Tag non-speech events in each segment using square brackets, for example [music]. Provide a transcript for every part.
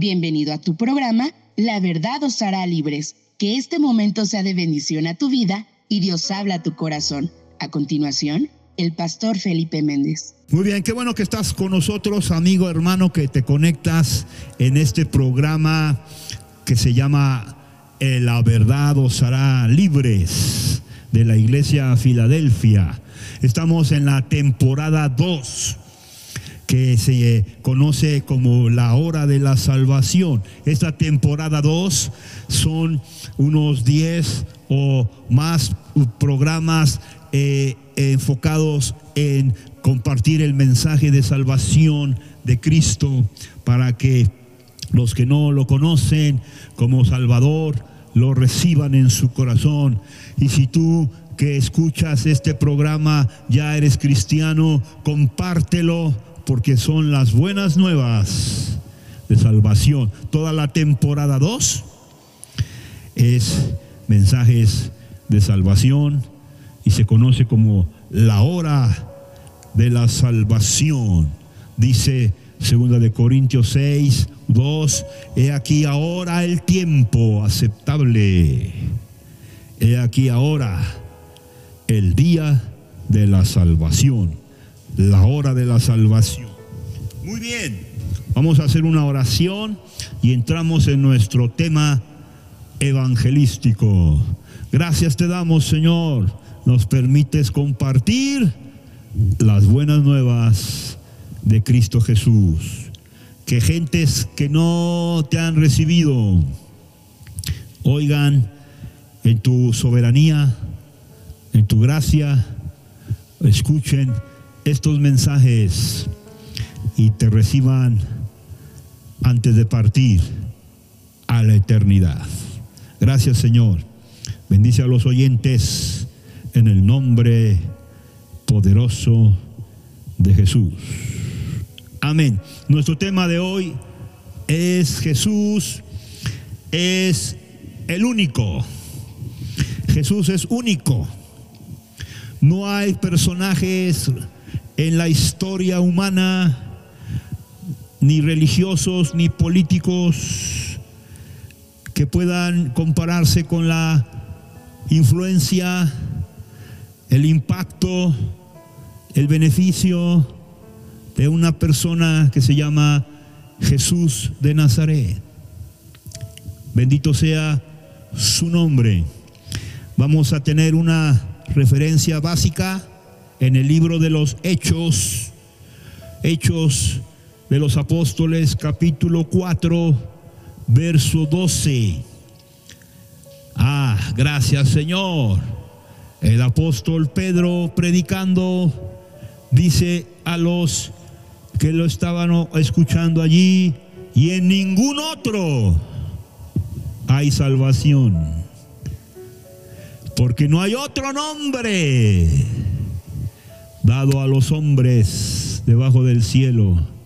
Bienvenido a tu programa La verdad os hará libres. Que este momento sea de bendición a tu vida y Dios habla a tu corazón. A continuación, el pastor Felipe Méndez. Muy bien, qué bueno que estás con nosotros, amigo hermano, que te conectas en este programa que se llama eh, La verdad os hará libres de la iglesia Filadelfia. Estamos en la temporada 2 que se conoce como la hora de la salvación. Esta temporada 2 son unos 10 o más programas eh, enfocados en compartir el mensaje de salvación de Cristo para que los que no lo conocen como Salvador lo reciban en su corazón. Y si tú que escuchas este programa ya eres cristiano, compártelo porque son las buenas nuevas de salvación. Toda la temporada 2 es mensajes de salvación y se conoce como la hora de la salvación. Dice segunda de Corintios 6, 2, he aquí ahora el tiempo aceptable. He aquí ahora el día de la salvación la hora de la salvación. Muy bien, vamos a hacer una oración y entramos en nuestro tema evangelístico. Gracias te damos, Señor. Nos permites compartir las buenas nuevas de Cristo Jesús. Que gentes que no te han recibido oigan en tu soberanía, en tu gracia, escuchen estos mensajes y te reciban antes de partir a la eternidad. Gracias Señor. Bendice a los oyentes en el nombre poderoso de Jesús. Amén. Nuestro tema de hoy es Jesús es el único. Jesús es único. No hay personajes en la historia humana, ni religiosos, ni políticos que puedan compararse con la influencia, el impacto, el beneficio de una persona que se llama Jesús de Nazaret. Bendito sea su nombre. Vamos a tener una referencia básica en el libro de los Hechos, Hechos de los Apóstoles, capítulo 4, verso 12. Ah, gracias Señor. El apóstol Pedro predicando dice a los que lo estaban escuchando allí, y en ningún otro hay salvación. Porque no hay otro nombre dado a los hombres debajo del cielo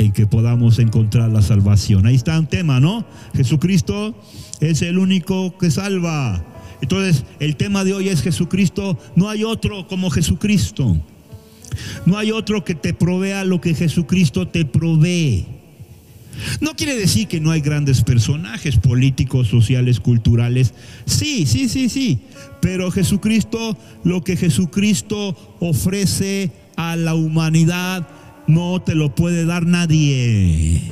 en que podamos encontrar la salvación. Ahí está un tema, ¿no? Jesucristo es el único que salva. Entonces, el tema de hoy es Jesucristo. No hay otro como Jesucristo. No hay otro que te provea lo que Jesucristo te provee. No quiere decir que no hay grandes personajes políticos, sociales, culturales. Sí, sí, sí, sí. Pero Jesucristo, lo que Jesucristo ofrece a la humanidad, no te lo puede dar nadie.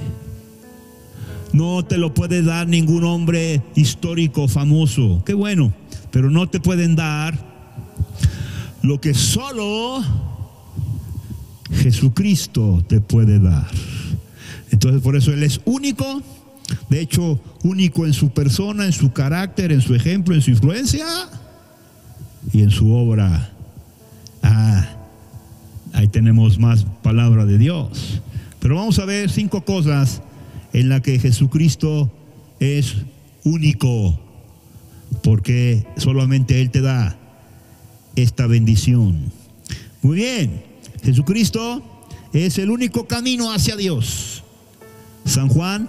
No te lo puede dar ningún hombre histórico famoso. Qué bueno. Pero no te pueden dar lo que solo Jesucristo te puede dar. Entonces por eso Él es único, de hecho único en su persona, en su carácter, en su ejemplo, en su influencia y en su obra. Ah, ahí tenemos más palabra de Dios. Pero vamos a ver cinco cosas en las que Jesucristo es único, porque solamente Él te da esta bendición. Muy bien, Jesucristo es el único camino hacia Dios. San Juan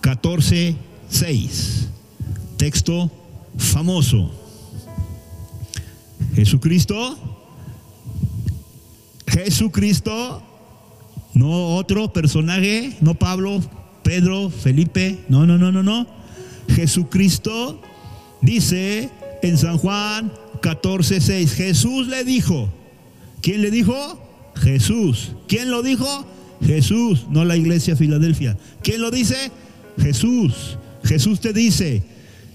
14, 6. Texto famoso. Jesucristo, Jesucristo, no otro personaje, no Pablo, Pedro, Felipe, no, no, no, no, no. Jesucristo dice en San Juan 14, 6, Jesús le dijo, ¿quién le dijo? Jesús. ¿Quién lo dijo? Jesús, no la iglesia Filadelfia. ¿Quién lo dice? Jesús. Jesús te dice,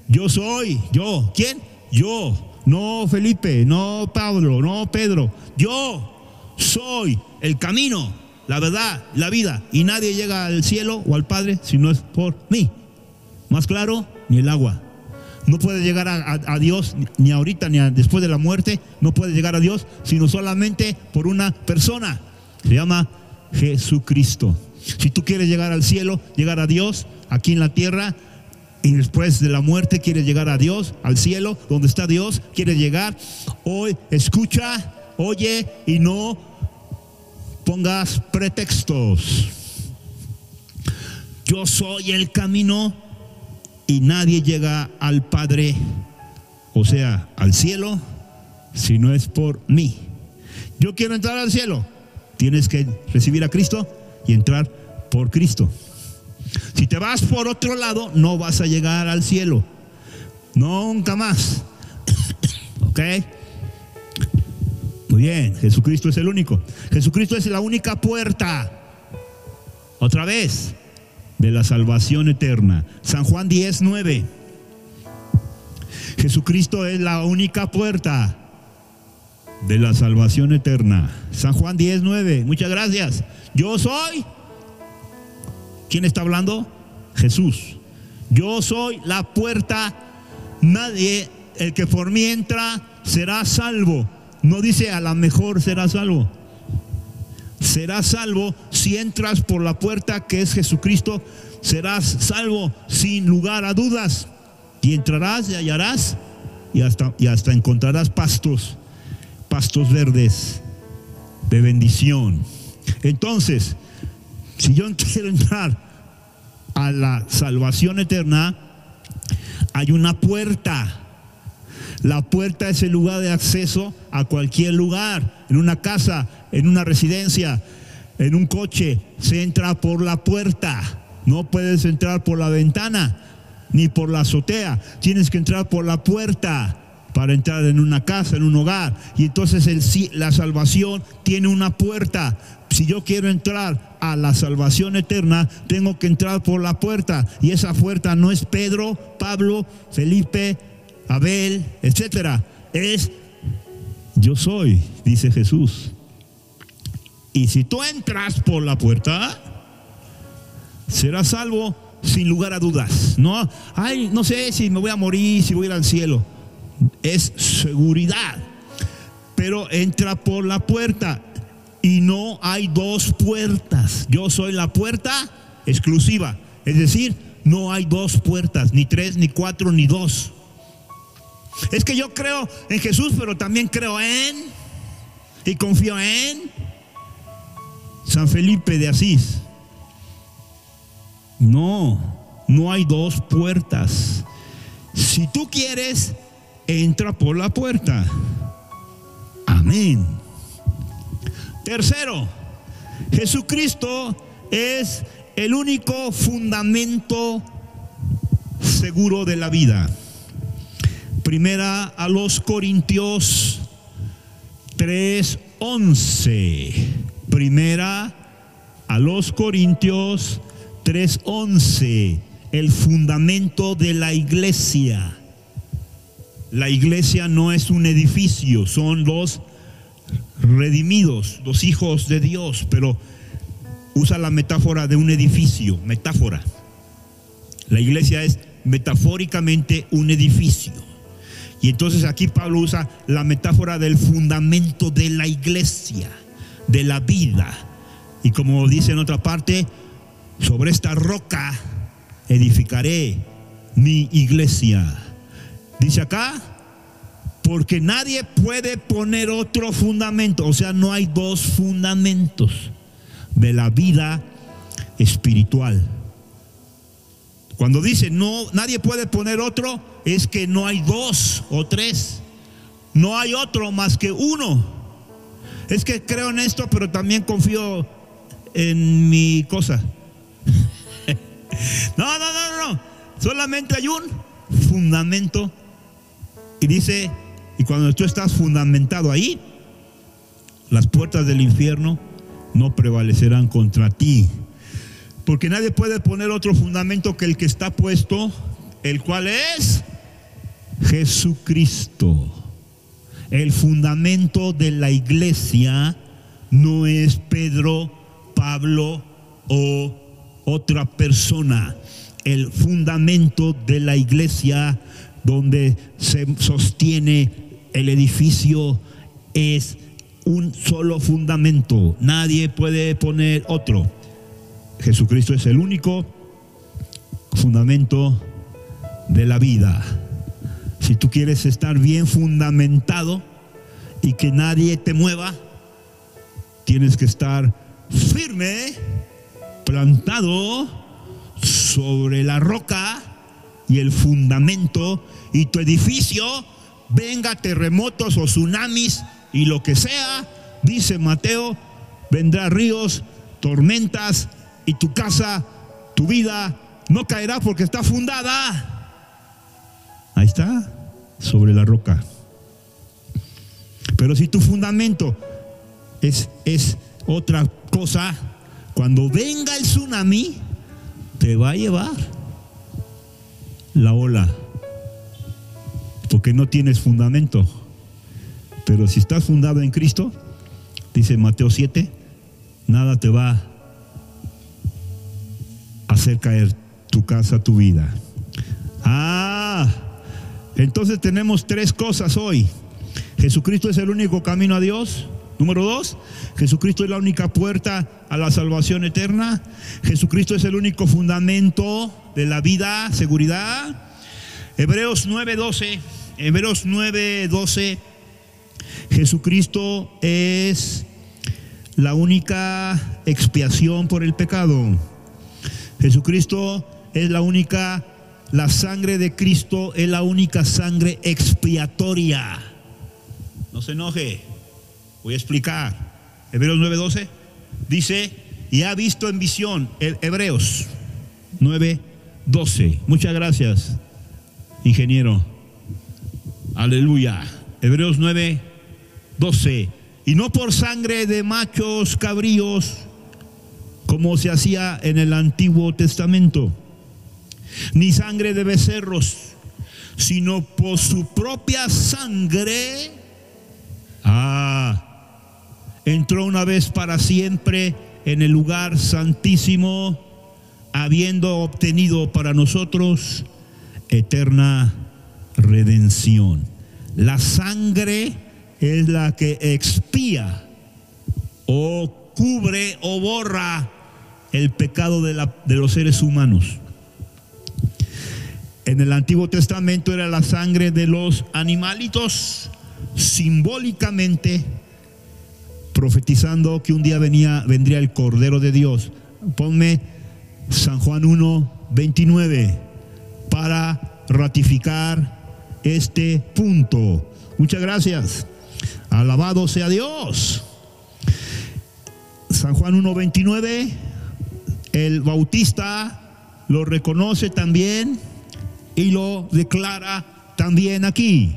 yo soy, yo. ¿Quién? Yo. No Felipe, no Pablo, no Pedro. Yo soy el camino, la verdad, la vida. Y nadie llega al cielo o al Padre si no es por mí. Más claro, ni el agua. No puede llegar a, Dios ni ahorita ni después de la muerte. No puede llegar a Dios sino solamente por una persona. Se llama Jesucristo. Si tú quieres llegar al cielo, llegar a Dios aquí en la tierra, y después de la muerte quieres llegar a Dios, al cielo, donde está Dios, quieres llegar, hoy escucha, oye y no pongas pretextos. Yo soy el camino y nadie llega al Padre, o sea, al cielo, si no es por mí. Yo quiero entrar al cielo. Tienes que recibir a Cristo y entrar por Cristo. Si te vas por otro lado, no vas a llegar al cielo. Nunca más. [coughs] ¿Ok? Bien, Jesucristo es el único. Jesucristo es la única puerta. Otra vez, de la salvación eterna. San Juan 10, 9. Jesucristo es la única puerta de la salvación eterna. San Juan 10, 9. Muchas gracias. Yo soy. ¿Quién está hablando? Jesús. Yo soy la puerta. Nadie, el que por mí entra, será salvo. No dice a lo mejor será salvo serás salvo si entras por la puerta que es Jesucristo, serás salvo sin lugar a dudas. Y entrarás y hallarás y hasta, y hasta encontrarás pastos, pastos verdes de bendición. Entonces, si yo [laughs] quiero entrar a la salvación eterna, hay una puerta. La puerta es el lugar de acceso a cualquier lugar, en una casa, en una residencia, en un coche, se entra por la puerta. No puedes entrar por la ventana ni por la azotea. Tienes que entrar por la puerta para entrar en una casa, en un hogar. Y entonces el, la salvación tiene una puerta. Si yo quiero entrar a la salvación eterna, tengo que entrar por la puerta. Y esa puerta no es Pedro, Pablo, Felipe, Abel, etcétera. Es yo soy, dice Jesús. Y si tú entras por la puerta, serás salvo sin lugar a dudas. No, ay, no sé si me voy a morir, si voy a ir al cielo. Es seguridad. Pero entra por la puerta y no hay dos puertas. Yo soy la puerta exclusiva. Es decir, no hay dos puertas, ni tres, ni cuatro, ni dos. Es que yo creo en Jesús, pero también creo en y confío en San Felipe de Asís. No, no hay dos puertas. Si tú quieres, entra por la puerta. Amén. Tercero, Jesucristo es el único fundamento seguro de la vida. Primera a los Corintios 3:11. Primera a los Corintios 3:11. El fundamento de la iglesia. La iglesia no es un edificio, son los redimidos, los hijos de Dios, pero usa la metáfora de un edificio, metáfora. La iglesia es metafóricamente un edificio. Y entonces aquí Pablo usa la metáfora del fundamento de la iglesia, de la vida. Y como dice en otra parte, sobre esta roca edificaré mi iglesia. Dice acá, porque nadie puede poner otro fundamento, o sea, no hay dos fundamentos de la vida espiritual. Cuando dice no, nadie puede poner otro, es que no hay dos o tres. No hay otro más que uno. Es que creo en esto, pero también confío en mi cosa. [laughs] No, no, no, no. Solamente hay un fundamento. Y dice, y cuando tú estás fundamentado ahí, las puertas del infierno no prevalecerán contra ti. Porque nadie puede poner otro fundamento que el que está puesto, el cual es Jesucristo. El fundamento de la iglesia no es Pedro, Pablo o otra persona. El fundamento de la iglesia donde se sostiene el edificio es un solo fundamento. Nadie puede poner otro. Jesucristo es el único fundamento de la vida. Si tú quieres estar bien fundamentado y que nadie te mueva, tienes que estar firme, plantado sobre la roca y el fundamento y tu edificio, venga terremotos o tsunamis y lo que sea, dice Mateo, vendrá ríos, tormentas y tu casa, tu vida no caerá porque está fundada. Ahí está sobre la roca. Pero si tu fundamento es, es otra cosa, cuando venga el tsunami, te va a llevar la ola. Porque no tienes fundamento. Pero si estás fundado en Cristo, dice Mateo 7, nada te va a caer tu casa, tu vida. Ah, entonces tenemos tres cosas hoy. Jesucristo es el único camino a Dios. Número dos, Jesucristo es la única puerta a la salvación eterna. Jesucristo es el único fundamento de la vida, seguridad. Hebreos 9:12, Hebreos 9:12, Jesucristo es la única expiación por el pecado. Jesucristo es la única la sangre de Cristo es la única sangre expiatoria. No se enoje. Voy a explicar. Hebreos 9:12 dice, y ha visto en visión, Hebreos 9:12. Muchas gracias, ingeniero. Aleluya. Hebreos 9:12. Y no por sangre de machos cabríos, como se hacía en el Antiguo Testamento ni sangre de becerros, sino por su propia sangre. Ah, entró una vez para siempre en el lugar santísimo, habiendo obtenido para nosotros eterna redención. La sangre es la que expía o cubre o borra el pecado de, la, de los seres humanos. En el Antiguo Testamento era la sangre de los animalitos, simbólicamente profetizando que un día venía, vendría el Cordero de Dios. Ponme San Juan 1, 29 para ratificar este punto. Muchas gracias. Alabado sea Dios. San Juan 1, 29, el bautista lo reconoce también y lo declara también aquí.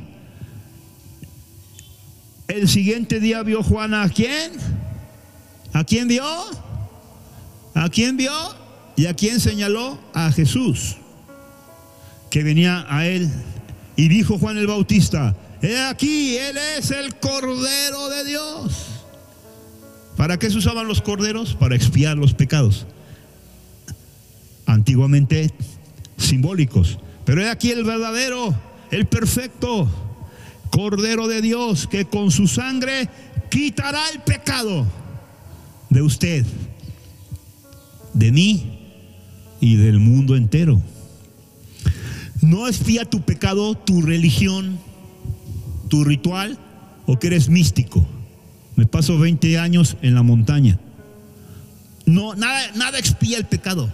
El siguiente día vio Juan a quién? ¿A quién vio? ¿A quién vio? ¿Y a quién señaló? A Jesús, que venía a él. Y dijo Juan el Bautista, he aquí, Él es el Cordero de Dios. ¿Para qué se usaban los corderos? Para expiar los pecados. Antiguamente simbólicos. Pero he aquí el verdadero, el perfecto Cordero de Dios que con su sangre quitará el pecado de usted, de mí y del mundo entero. No espía tu pecado, tu religión, tu ritual o que eres místico. Me paso 20 años en la montaña. No, nada, nada expía el pecado.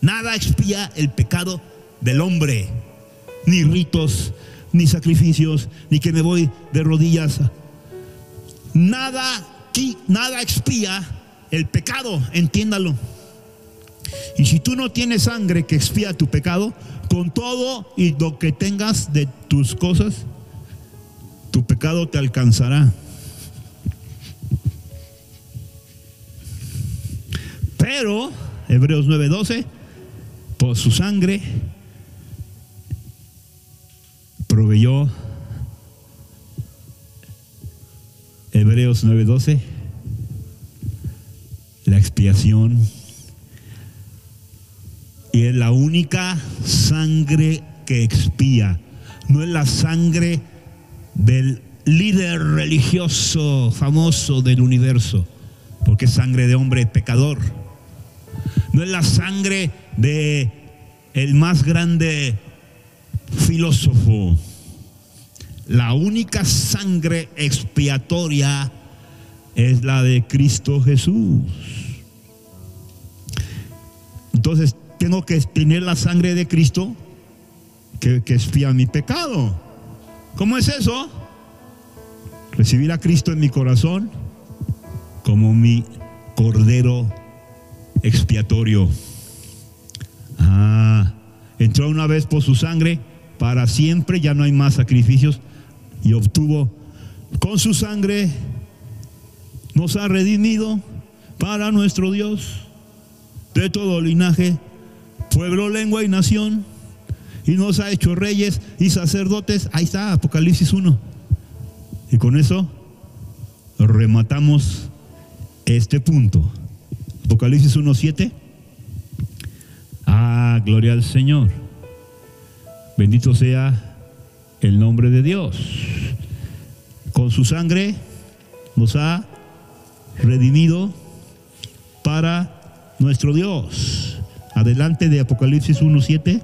Nada expía el pecado del hombre, ni ritos, ni sacrificios, ni que me voy de rodillas. Nada, nada expía el pecado, entiéndalo. Y si tú no tienes sangre que expía tu pecado, con todo y lo que tengas de tus cosas, tu pecado te alcanzará. Pero, Hebreos 9:12, por su sangre proveyó, Hebreos 9:12, la expiación. Y es la única sangre que expía. No es la sangre del líder religioso famoso del universo, porque es sangre de hombre pecador. No es la sangre de el más grande filósofo. La única sangre expiatoria es la de Cristo Jesús. Entonces tengo que tener la sangre de Cristo que, que expía mi pecado. ¿Cómo es eso? Recibir a Cristo en mi corazón como mi cordero expiatorio. Ah, entró una vez por su sangre, para siempre ya no hay más sacrificios y obtuvo con su sangre, nos ha redimido para nuestro Dios de todo linaje, pueblo, lengua y nación, y nos ha hecho reyes y sacerdotes. Ahí está, Apocalipsis 1. Y con eso rematamos este punto. Apocalipsis 1.7. Ah, gloria al Señor. Bendito sea el nombre de Dios. Con su sangre nos ha redimido para nuestro Dios. Adelante de Apocalipsis 1.7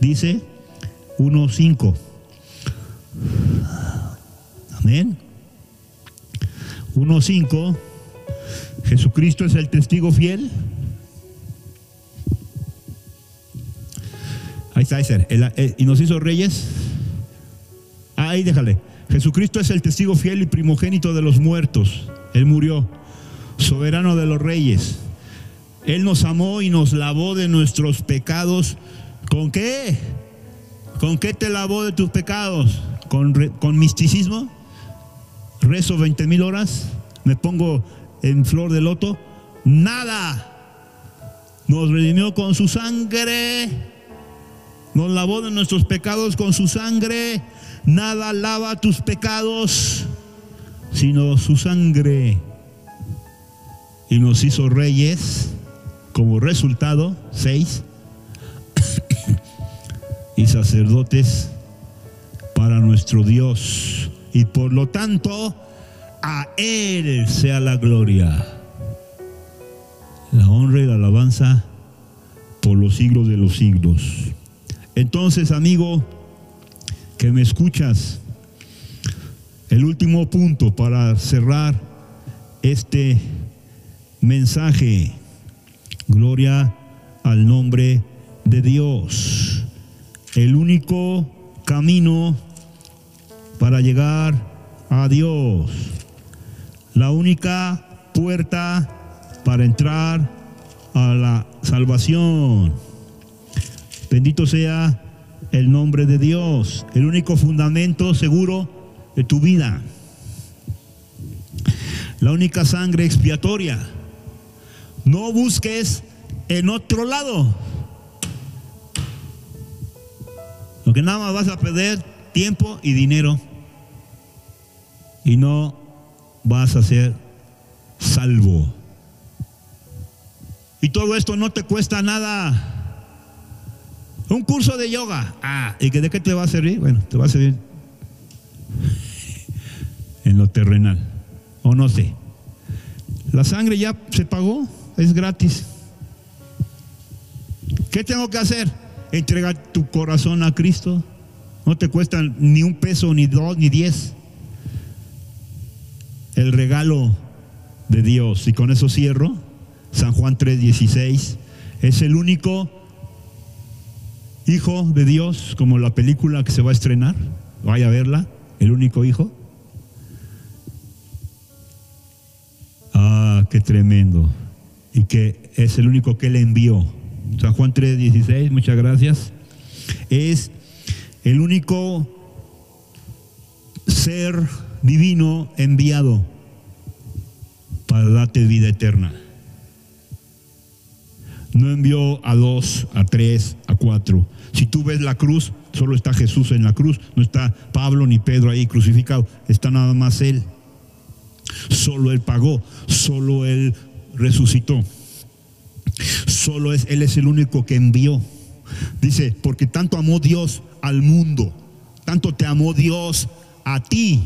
dice 1.5. Amén. 1.5 Jesucristo es el testigo fiel. Ahí está, ese. y nos hizo reyes. ahí déjale. Jesucristo es el testigo fiel y primogénito de los muertos. Él murió, soberano de los reyes. Él nos amó y nos lavó de nuestros pecados. ¿Con qué? ¿Con qué te lavó de tus pecados? ¿Con, con misticismo? ¿Rezo 20 mil horas? ¿Me pongo en flor de loto? Nada. Nos redimió con su sangre. Nos lavó de nuestros pecados con su sangre. Nada lava tus pecados, sino su sangre. Y nos hizo reyes como resultado, seis, [coughs] y sacerdotes para nuestro Dios. Y por lo tanto, a Él sea la gloria, la honra y la alabanza por los siglos de los siglos. Entonces, amigo, que me escuchas, el último punto para cerrar este mensaje, gloria al nombre de Dios. El único camino para llegar a Dios la única puerta para entrar a la salvación. Bendito sea el nombre de Dios, el único fundamento seguro de tu vida. La única sangre expiatoria. No busques en otro lado. Lo que nada más vas a perder tiempo y dinero. Y no vas a ser salvo. Y todo esto no te cuesta nada. Un curso de yoga. Ah, ¿y de qué te va a servir? Bueno, te va a servir en lo terrenal. O no sé. La sangre ya se pagó, es gratis. ¿Qué tengo que hacer? Entregar tu corazón a Cristo. No te cuesta ni un peso, ni dos, ni diez el regalo de Dios. Y con eso cierro. San Juan 3:16 es el único hijo de Dios, como la película que se va a estrenar. Vaya a verla, el único hijo. Ah, qué tremendo. y que es el único que Él envió. San Juan 3:16, muchas gracias. Es el único ser divino enviado para darte vida eterna. No envió a dos, a tres, a cuatro. Si tú ves la cruz, solo está Jesús en la cruz, no está Pablo ni Pedro ahí crucificado, está nada más Él. Solo Él pagó, solo Él resucitó. Solo es, Él es el único que envió. Dice, porque tanto amó Dios al mundo, tanto te amó Dios a ti.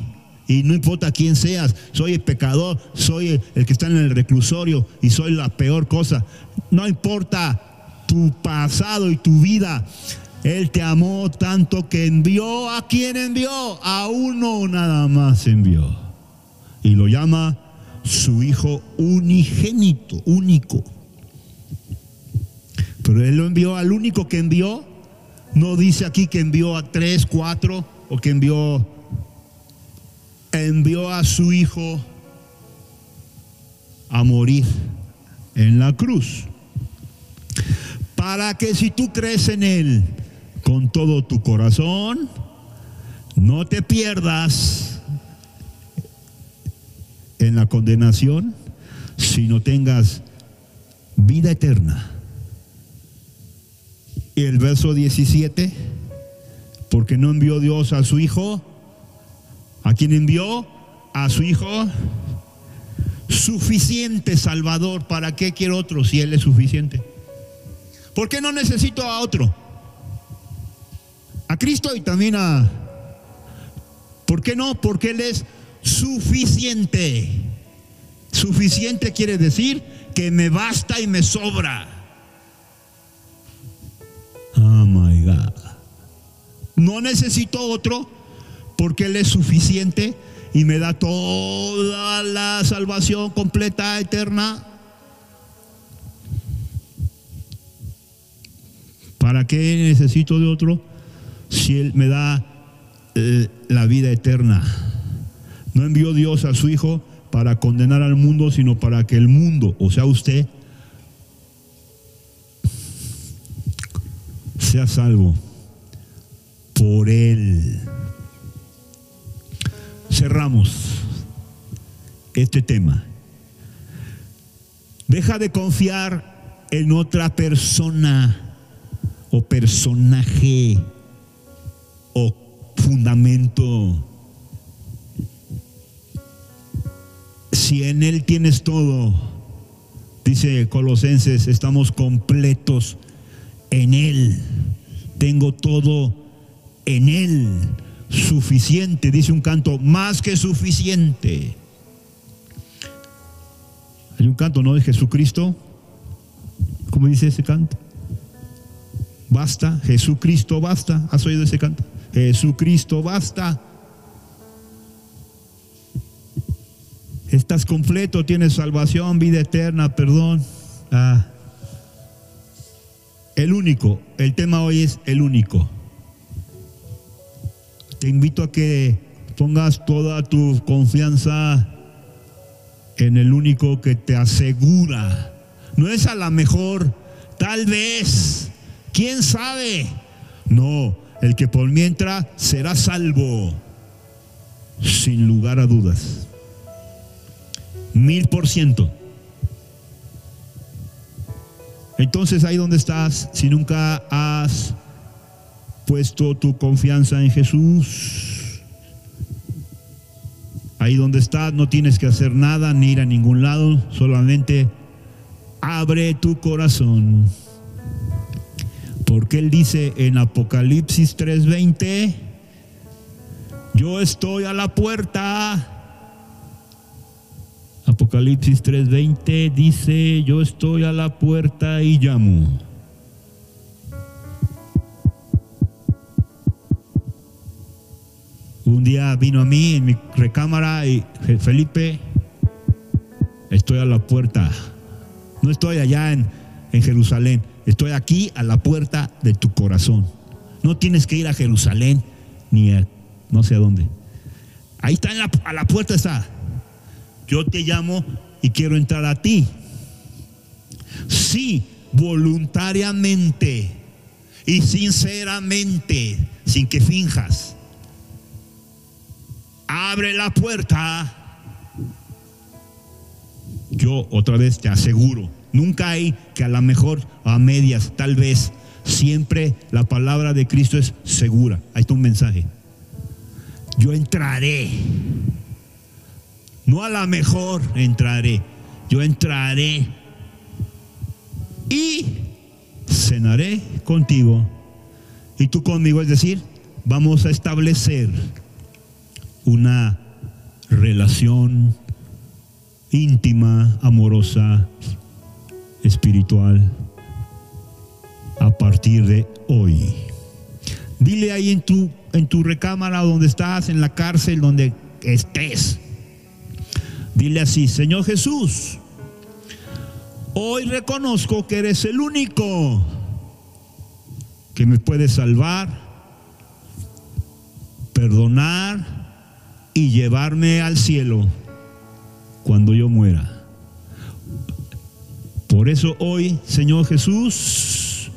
Y no importa quién seas, soy el pecador, soy el, que está en el reclusorio y soy la peor cosa. No importa tu pasado y tu vida. Él te amó tanto que envió a quien envió, a uno nada más envió. Y lo llama su hijo unigénito, único. Pero él lo envió al único que envió. No dice aquí que envió a tres, cuatro, o que envió, envió a su hijo a morir en la cruz. Para que si tú crees en Él con todo tu corazón, no te pierdas en la condenación, sino tengas vida eterna. Y el verso 17, porque no envió Dios a su Hijo, ¿a quien envió? A su Hijo suficiente Salvador. ¿Para qué quiero otro si Él es suficiente? ¿Por qué no necesito a otro? A Cristo y también a... ¿Por qué no? Porque Él es suficiente. Suficiente quiere decir que me basta y me sobra. Oh my God. No necesito otro porque Él es suficiente y me da toda la salvación completa, eterna. ¿Para qué necesito de otro si Él me da eh, la vida eterna? No envió Dios a su Hijo para condenar al mundo, sino para que el mundo, o sea usted, sea salvo por Él. Cerramos este tema. Deja de confiar en otra persona o personaje o fundamento si en Él tienes todo, dice Colosenses, estamos completos en Él. Tengo todo en Él. Suficiente, dice un canto, más que suficiente. Hay un canto, ¿no? De Jesucristo. ¿Cómo dice ese canto? Basta, Jesucristo basta. ¿Has oído ese canto? Jesucristo basta. Estás completo, tienes salvación, vida eterna, perdón. Ah. El único, el tema hoy es el único. Te invito a que pongas toda tu confianza en el único que te asegura. No es a la mejor, tal vez, quién sabe. No, el que por mientras será salvo, sin lugar a dudas. Mil por ciento. Entonces ahí donde estás, si nunca has puesto tu confianza en Jesús, ahí donde estás no tienes que hacer nada ni ir a ningún lado, solamente abre tu corazón. Porque Él dice en Apocalipsis 3:20, yo estoy a la puerta Apocalipsis 3:20 dice, yo estoy a la puerta y llamo. Un día vino a mí en mi recámara y Felipe, estoy a la puerta. No estoy allá en, en Jerusalén, estoy aquí a la puerta de tu corazón. No tienes que ir a Jerusalén ni a no sé a dónde. Ahí está, a la puerta está. Yo te llamo y quiero entrar a ti. Sí, voluntariamente y sinceramente, sin que finjas. Abre la puerta. Yo otra vez te aseguro, nunca hay que a lo mejor a medias, tal vez, siempre la palabra de Cristo es segura. Ahí está un mensaje. Yo entraré. No a la mejor entraré. Yo entraré. Y cenaré contigo y tú conmigo, es decir, vamos a establecer una relación íntima, amorosa, espiritual a partir de hoy. Dile ahí en tu, en tu recámara donde estás, en la cárcel, donde estés. Dile así, Señor Jesús, Hoy reconozco que eres el único que me puede salvar, perdonar y llevarme al cielo cuando yo muera. Por eso hoy, Señor Jesús,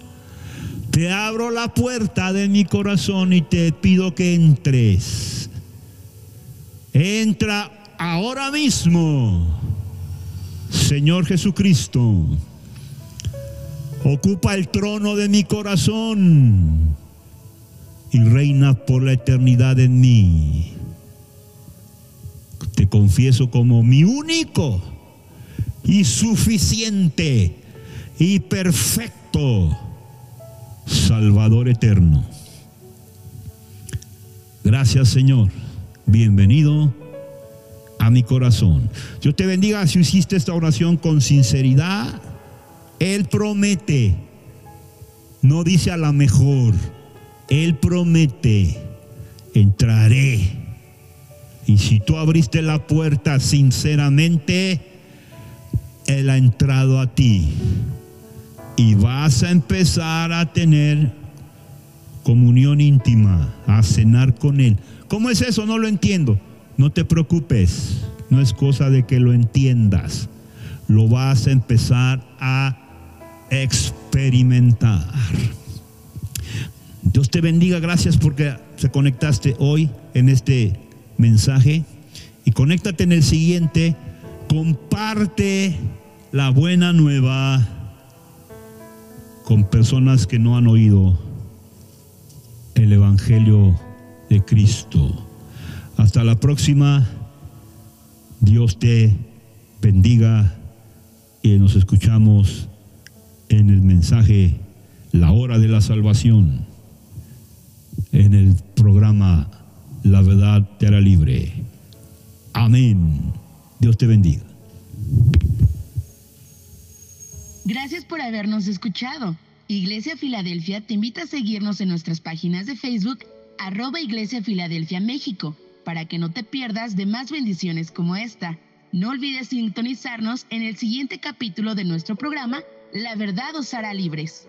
te abro la puerta de mi corazón y te pido que entres. Entra ahora mismo Señor Jesucristo, ocupa el trono de mi corazón y reina por la eternidad en mí. Te confieso como mi único y suficiente y perfecto Salvador eterno. Gracias Señor. Bienvenido a mi corazón. Dios te bendiga si hiciste esta oración con sinceridad. Él promete, no dice a la mejor, Él promete, entraré. Y si tú abriste la puerta sinceramente, Él ha entrado a ti. Y vas a empezar a tener comunión íntima, a cenar con Él. ¿Cómo es eso? No lo entiendo. No te preocupes, no es cosa de que lo entiendas. Lo vas a empezar a experimentar. Dios te bendiga, gracias porque se conectaste hoy en este mensaje y conéctate en el siguiente. Comparte la buena nueva con personas que no han oído el Evangelio de Cristo. Hasta la próxima. Dios te bendiga y nos escuchamos en el mensaje La hora de la salvación, en el programa La verdad te hará libre. Amén. Dios te bendiga. Gracias por habernos escuchado. Iglesia Filadelfia te invita a seguirnos en nuestras páginas de Facebook, arroba Iglesia Filadelfia México para que no te pierdas de más bendiciones como esta. No olvides sintonizarnos en el siguiente capítulo de nuestro programa, La verdad os hará libres.